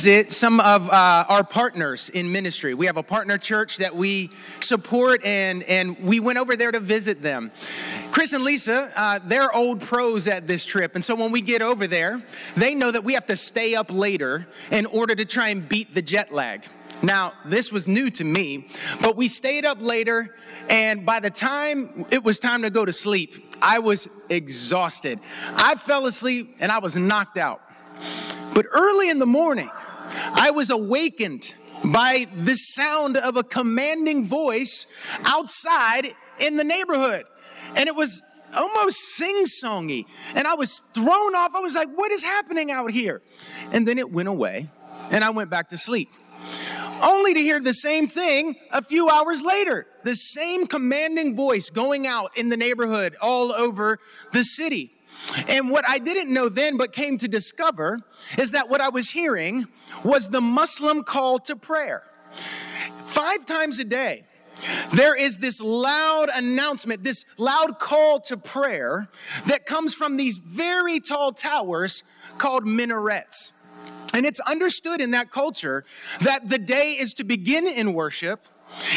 visit some of uh, our partners in ministry. We have a partner church that we support, and, and we went over there to visit them. Chris and Lisa, uh, they're old pros at this trip. And so when we get over there, they know that we have to stay up later in order to try and beat the jet lag. Now, this was new to me, but we stayed up later, and by the time it was time to go to sleep, I was exhausted. I fell asleep and I was knocked out. But early in the morning, I was awakened by the sound of a commanding voice outside in the neighborhood. And it was almost sing songy. And I was thrown off. I was like, what is happening out here? And then it went away, and I went back to sleep. Only to hear the same thing a few hours later. The same commanding voice going out in the neighborhood all over the city. And what I didn't know then, but came to discover, is that what I was hearing was the Muslim call to prayer. Five times a day, there is this loud announcement, this loud call to prayer that comes from these very tall towers called minarets. And it's understood in that culture that the day is to begin in worship,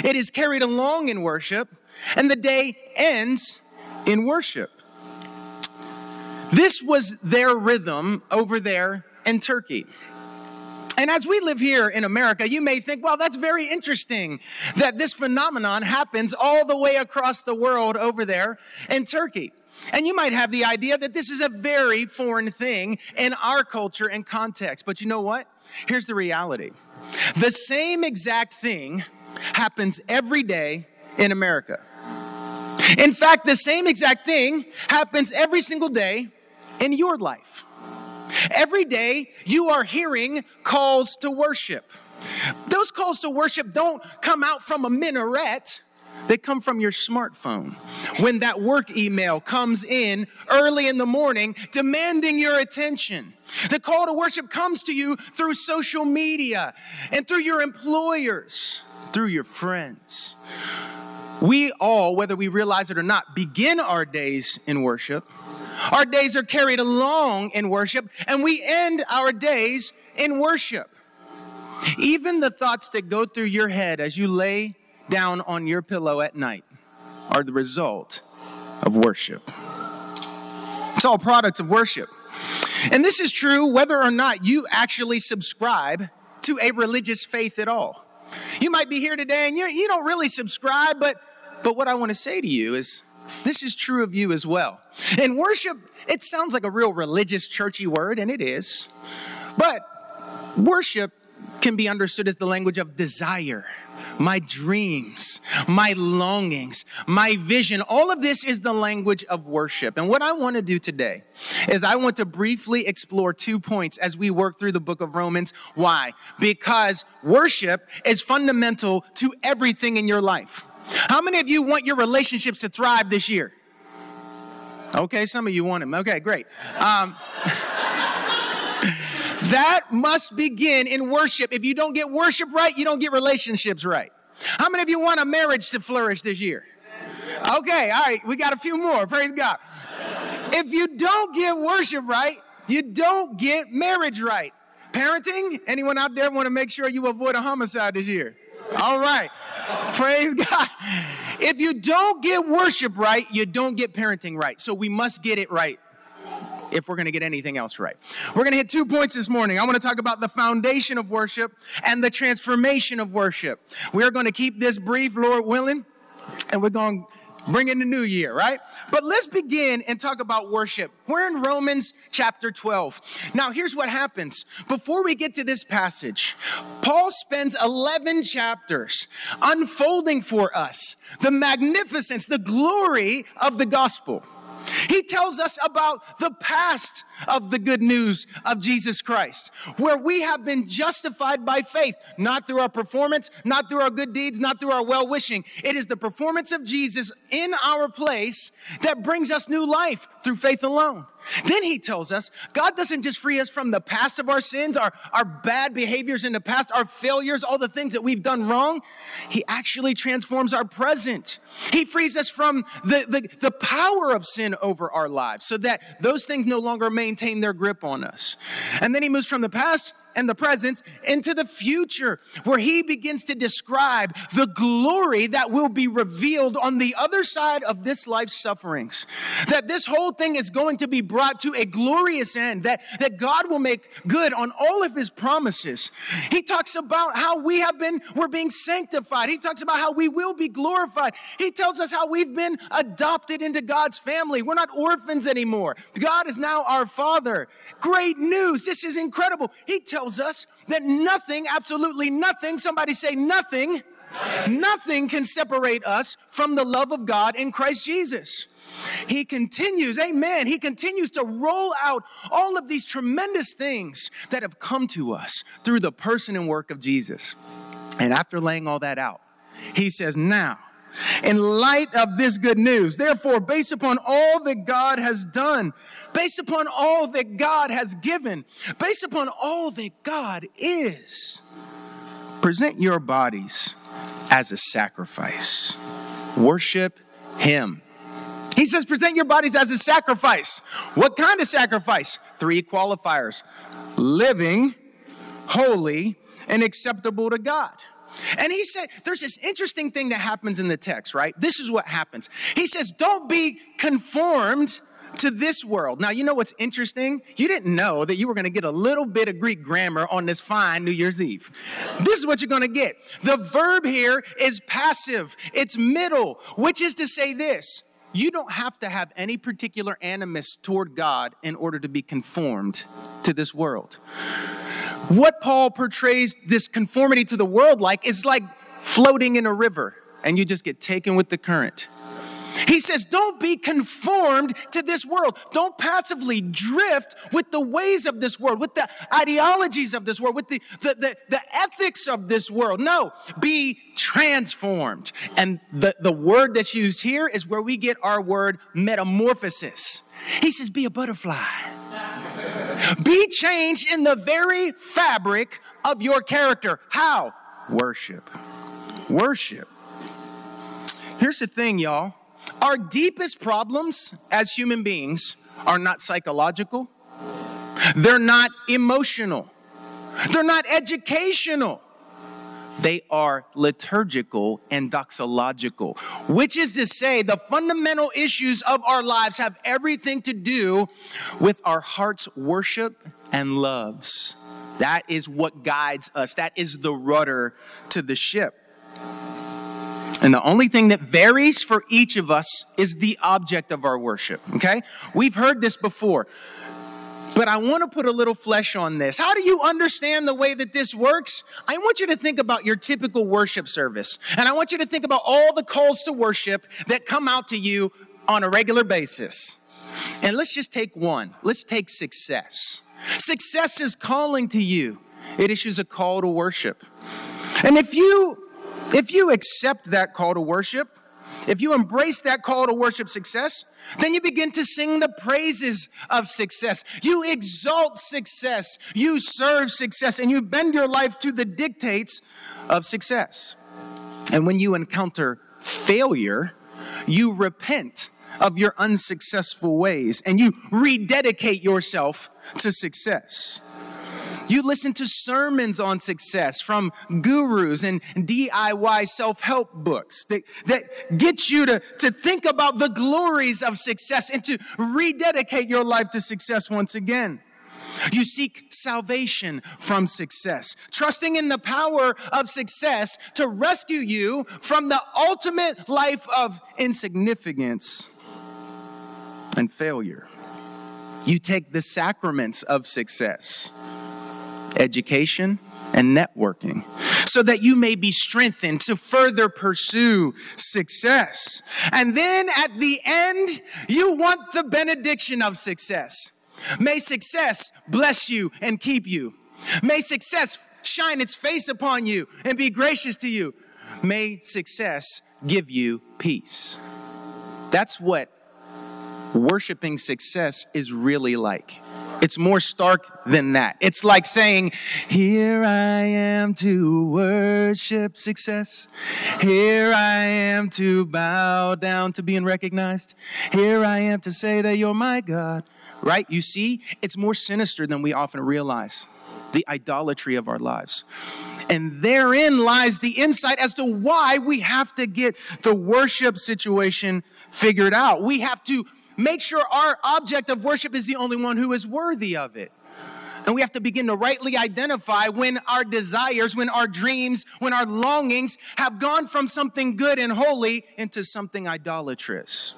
it is carried along in worship, and the day ends in worship. This was their rhythm over there in Turkey. And as we live here in America, you may think, well, that's very interesting that this phenomenon happens all the way across the world over there in Turkey. And you might have the idea that this is a very foreign thing in our culture and context. But you know what? Here's the reality the same exact thing happens every day in America. In fact, the same exact thing happens every single day in your life. Every day you are hearing calls to worship. Those calls to worship don't come out from a minaret. They come from your smartphone. When that work email comes in early in the morning demanding your attention. The call to worship comes to you through social media and through your employers, through your friends. We all, whether we realize it or not, begin our days in worship our days are carried along in worship, and we end our days in worship. Even the thoughts that go through your head as you lay down on your pillow at night are the result of worship. It's all products of worship. And this is true whether or not you actually subscribe to a religious faith at all. You might be here today and you do not really subscribe, but, but what I want to say to you is this is true of you as well. And worship, it sounds like a real religious, churchy word, and it is. But worship can be understood as the language of desire, my dreams, my longings, my vision. All of this is the language of worship. And what I want to do today is I want to briefly explore two points as we work through the book of Romans. Why? Because worship is fundamental to everything in your life. How many of you want your relationships to thrive this year? Okay, some of you want them. Okay, great. Um, that must begin in worship. If you don't get worship right, you don't get relationships right. How many of you want a marriage to flourish this year? Okay, all right, we got a few more. Praise God. If you don't get worship right, you don't get marriage right. Parenting, anyone out there want to make sure you avoid a homicide this year? All right. Praise God. If you don't get worship right, you don't get parenting right. So we must get it right if we're going to get anything else right. We're going to hit two points this morning. I want to talk about the foundation of worship and the transformation of worship. We are going to keep this brief, Lord willing, and we're going bring in the new year, right? But let's begin and talk about worship. We're in Romans chapter 12. Now, here's what happens. Before we get to this passage, Paul spends 11 chapters unfolding for us the magnificence, the glory of the gospel. He tells us about the past of the good news of Jesus Christ, where we have been justified by faith, not through our performance, not through our good deeds, not through our well wishing. It is the performance of Jesus in our place that brings us new life through faith alone. Then he tells us God doesn't just free us from the past of our sins, our, our bad behaviors in the past, our failures, all the things that we've done wrong. He actually transforms our present. He frees us from the, the, the power of sin over our lives so that those things no longer maintain their grip on us. And then he moves from the past and the presence into the future, where he begins to describe the glory that will be revealed on the other side of this life's sufferings. That this whole thing is going to be brought to a glorious end, that, that God will make good on all of his promises. He talks about how we have been, we're being sanctified. He talks about how we will be glorified. He tells us how we've been adopted into God's family. We're not orphans anymore. God is now our Father. Great news. This is incredible. He tells us that nothing, absolutely nothing, somebody say nothing, nothing can separate us from the love of God in Christ Jesus. He continues, amen. He continues to roll out all of these tremendous things that have come to us through the person and work of Jesus. And after laying all that out, he says, Now, in light of this good news, therefore, based upon all that God has done, based upon all that God has given, based upon all that God is, present your bodies as a sacrifice. Worship Him. He says, present your bodies as a sacrifice. What kind of sacrifice? Three qualifiers living, holy, and acceptable to God. And he said, there's this interesting thing that happens in the text, right? This is what happens. He says, don't be conformed to this world. Now, you know what's interesting? You didn't know that you were going to get a little bit of Greek grammar on this fine New Year's Eve. This is what you're going to get. The verb here is passive, it's middle, which is to say this you don't have to have any particular animus toward God in order to be conformed to this world. What Paul portrays this conformity to the world like is like floating in a river and you just get taken with the current. He says, don't be conformed to this world. Don't passively drift with the ways of this world, with the ideologies of this world, with the, the, the, the ethics of this world. No, be transformed. And the, the word that's used here is where we get our word metamorphosis. He says, be a butterfly. Be changed in the very fabric of your character. How? Worship. Worship. Here's the thing, y'all. Our deepest problems as human beings are not psychological, they're not emotional, they're not educational. They are liturgical and doxological, which is to say, the fundamental issues of our lives have everything to do with our heart's worship and loves. That is what guides us, that is the rudder to the ship. And the only thing that varies for each of us is the object of our worship, okay? We've heard this before, but I want to put a little flesh on this. How do you understand the way that this works? I want you to think about your typical worship service, and I want you to think about all the calls to worship that come out to you on a regular basis. And let's just take one. Let's take success. Success is calling to you. It issues a call to worship. And if you if you accept that call to worship, if you embrace that call to worship success, then you begin to sing the praises of success. You exalt success. You serve success and you bend your life to the dictates of success. And when you encounter failure, you repent of your unsuccessful ways and you rededicate yourself to success. You listen to sermons on success from gurus and DIY self help books that, that get you to, to think about the glories of success and to rededicate your life to success once again. You seek salvation from success, trusting in the power of success to rescue you from the ultimate life of insignificance and failure. You take the sacraments of success education, and networking so that you may be strengthened to further pursue success. And then at the end, you want the benediction of success. May success bless you and keep you. May success shine its face upon you and be gracious to you. May success give you peace. That's what worshiping success is really like. It's more stark than that. It's like saying, Here I am to worship success. Here I am to bow down to being recognized. Here I am to say that you're my God. Right? You see, it's more sinister than we often realize. the idolatry of our lives. And therein lies the insight as to why we have to get the worship situation figured out. We have to make sure our object of worship is the only one who is worthy of it. And we have to begin to rightly identify when our desires, when our dreams, when our longings have gone from something good and holy into something idolatrous.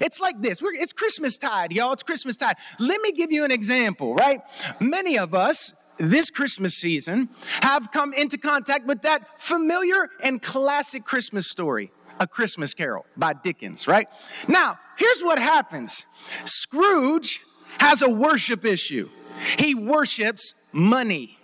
It's like this. We're, it's Christmas tide, y'all. It's Christmas tide. Let me give you an example, right? Many of us this Christmas season have come into contact with that familiar and classic Christmas story, A Christmas Carol by Dickens, right? Now, here's what happens Scrooge has a worship issue. He worships money.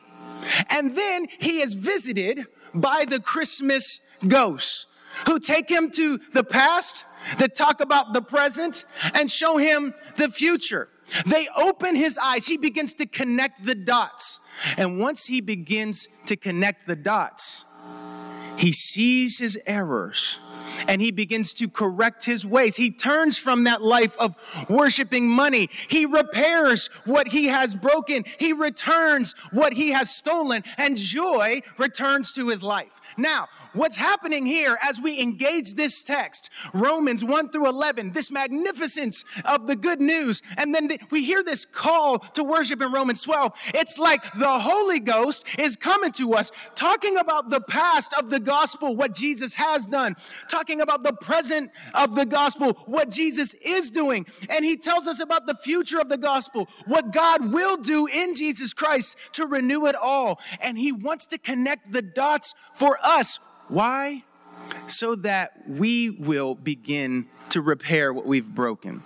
And then he is visited by the Christmas ghosts who take him to the past, that talk about the present, and show him the future. They open his eyes. He begins to connect the dots. And once he begins to connect the dots, he sees his errors and he begins to correct his ways. He turns from that life of worshiping money. He repairs what he has broken. He returns what he has stolen and joy returns to his life. Now, what's happening here as we engage this text, Romans 1 through 11, this magnificence of the good news, and then the, we hear this call to worship in Romans 12. It's like the Holy Ghost is coming to us, talking about the past of the gospel, what Jesus has done, talking about the present of the gospel, what Jesus is doing. And he tells us about the future of the gospel, what God will do in Jesus Christ to renew it all. And he wants to connect the dots for us why? So that we will begin to repair what we've broken.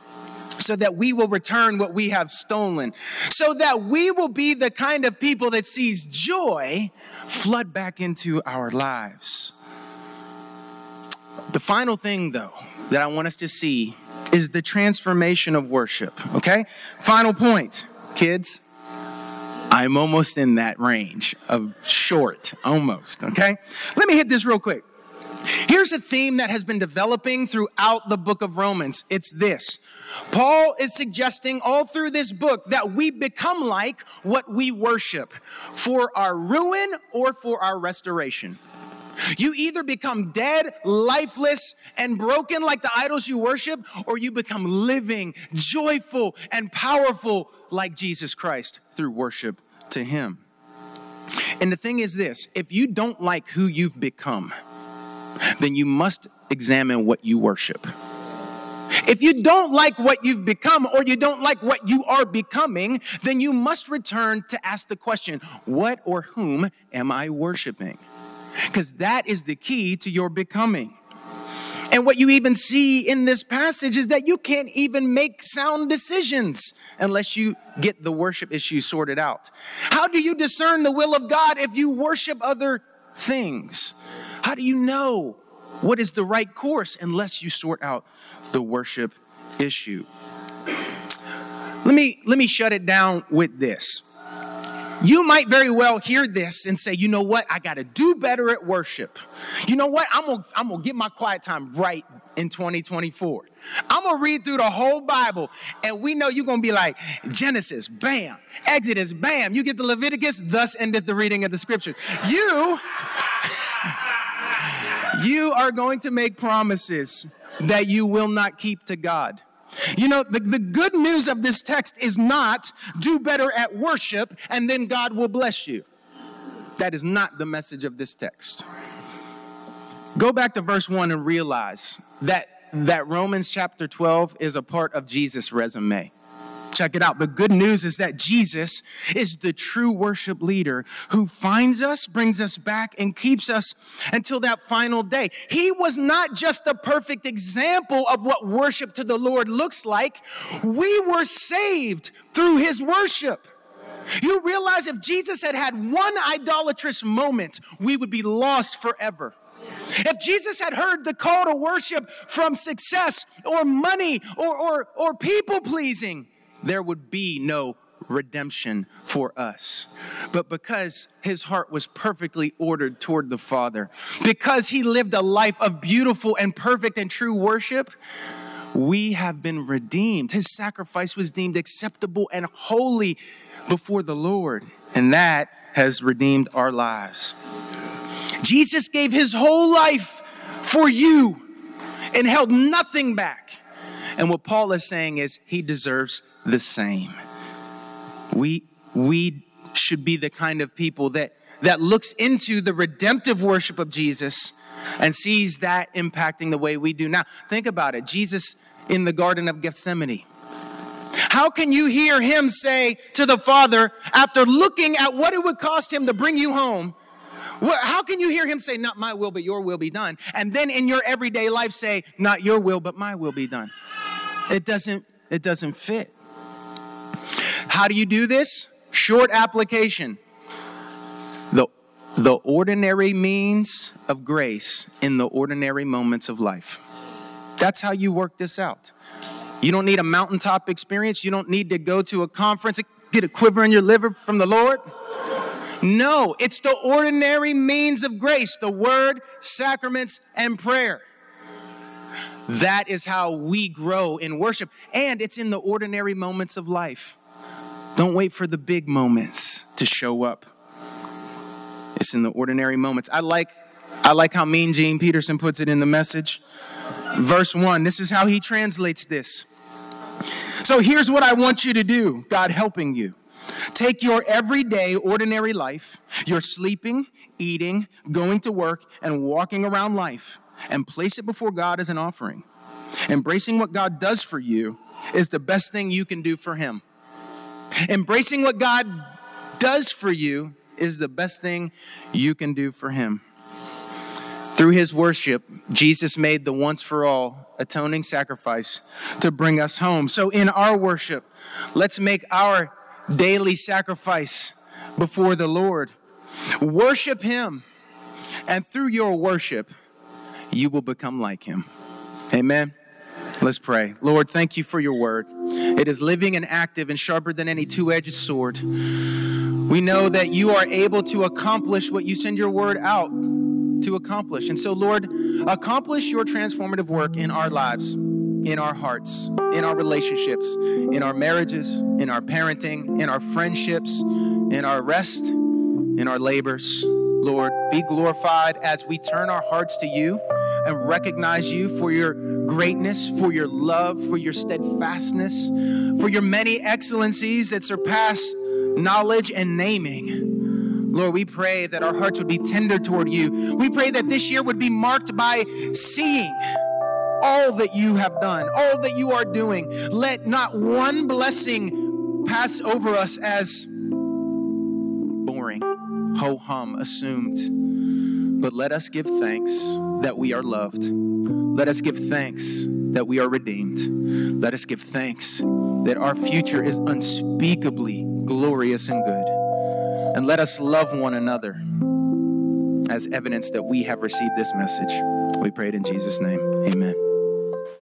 So that we will return what we have stolen. So that we will be the kind of people that sees joy flood back into our lives. The final thing, though, that I want us to see is the transformation of worship. Okay? Final point, kids. I'm almost in that range of short, almost, okay? Let me hit this real quick. Here's a theme that has been developing throughout the book of Romans. It's this. Paul is suggesting all through this book that we become like what we worship for our ruin or for our restoration. You either become dead, lifeless, and broken like the idols you worship, or you become living, joyful, and powerful like Jesus Christ through worship to Him. And the thing is this if you don't like who you've become, then you must examine what you worship. If you don't like what you've become or you don't like what you are becoming, then you must return to ask the question, what or whom am I worshiping? Because that is the key to your becoming. And what you even see in this passage is that you can't even make sound decisions unless you get the worship issue sorted out. How do you discern the will of God if you worship other things? How do you know what is the right course unless you sort out the worship issue? Let me let me shut it down with this. You might very well hear this and say, you know what? I got to do better at worship. You know what? I'm going to I'm going to get my quiet time right in 2024. I'm going to read through the whole Bible and we know you're going to be like Genesis, bam, Exodus, bam. You get the Leviticus, thus endeth the reading of the scripture. You you are going to make promises that you will not keep to God. You know, the, the good news of this text is not do better at worship and then God will bless you. That is not the message of this text. Go back to verse 1 and realize that, that Romans chapter 12 is a part of Jesus' resume. Check it out. The good news is that Jesus is the true worship leader who finds us, brings us back, and keeps us until that final day. He was not just a perfect example of what worship to the Lord looks like. We were saved through his worship. You realize if Jesus had had one idolatrous moment, we would be lost forever. If Jesus had heard the call to worship from success or money or, or, or people pleasing, there would be no redemption for us. But because his heart was perfectly ordered toward the Father, because he lived a life of beautiful and perfect and true worship, we have been redeemed. His sacrifice was deemed acceptable and holy before the Lord. And that has redeemed our lives. Jesus gave his whole life for you and held nothing back. And what Paul is saying is he deserves the same. We, we should be the kind of people that, that looks into the redemptive worship of Jesus and sees that impacting the way we do. Now, think about it. Jesus in the Garden of Gethsemane. How can you hear him say to the Father, after looking at what it would cost him to bring you home, how can you hear him say, Not my will, but your will be done? And then in your everyday life say, Not your will, but my will be done. It doesn't, it doesn't fit. How do you do this? Short application. The, the ordinary means of grace in the ordinary moments of life. That's how you work this out. You don't need a mountaintop experience. You don't need to go to a conference, get a quiver in your liver from the Lord. No, it's the ordinary means of grace the word, sacraments, and prayer. That is how we grow in worship, and it's in the ordinary moments of life. Don't wait for the big moments to show up. It's in the ordinary moments. I like I like how Mean Gene Peterson puts it in the message. Verse 1. This is how he translates this. So here's what I want you to do, God helping you. Take your everyday, ordinary life, your sleeping, eating, going to work, and walking around life, and place it before God as an offering. Embracing what God does for you is the best thing you can do for Him. Embracing what God does for you is the best thing you can do for Him. Through His worship, Jesus made the once for all atoning sacrifice to bring us home. So, in our worship, let's make our daily sacrifice before the Lord. Worship Him, and through your worship, you will become like Him. Amen. Let's pray. Lord, thank you for your word. It is living and active and sharper than any two edged sword. We know that you are able to accomplish what you send your word out to accomplish. And so, Lord, accomplish your transformative work in our lives, in our hearts, in our relationships, in our marriages, in our parenting, in our friendships, in our rest, in our labors. Lord, be glorified as we turn our hearts to you and recognize you for your greatness, for your love, for your steadfastness, for your many excellencies that surpass knowledge and naming. Lord, we pray that our hearts would be tender toward you. We pray that this year would be marked by seeing all that you have done, all that you are doing. Let not one blessing pass over us as boring, ho hum, assumed. But let us give thanks that we are loved. Let us give thanks that we are redeemed. Let us give thanks that our future is unspeakably glorious and good. And let us love one another as evidence that we have received this message. We pray it in Jesus' name. Amen.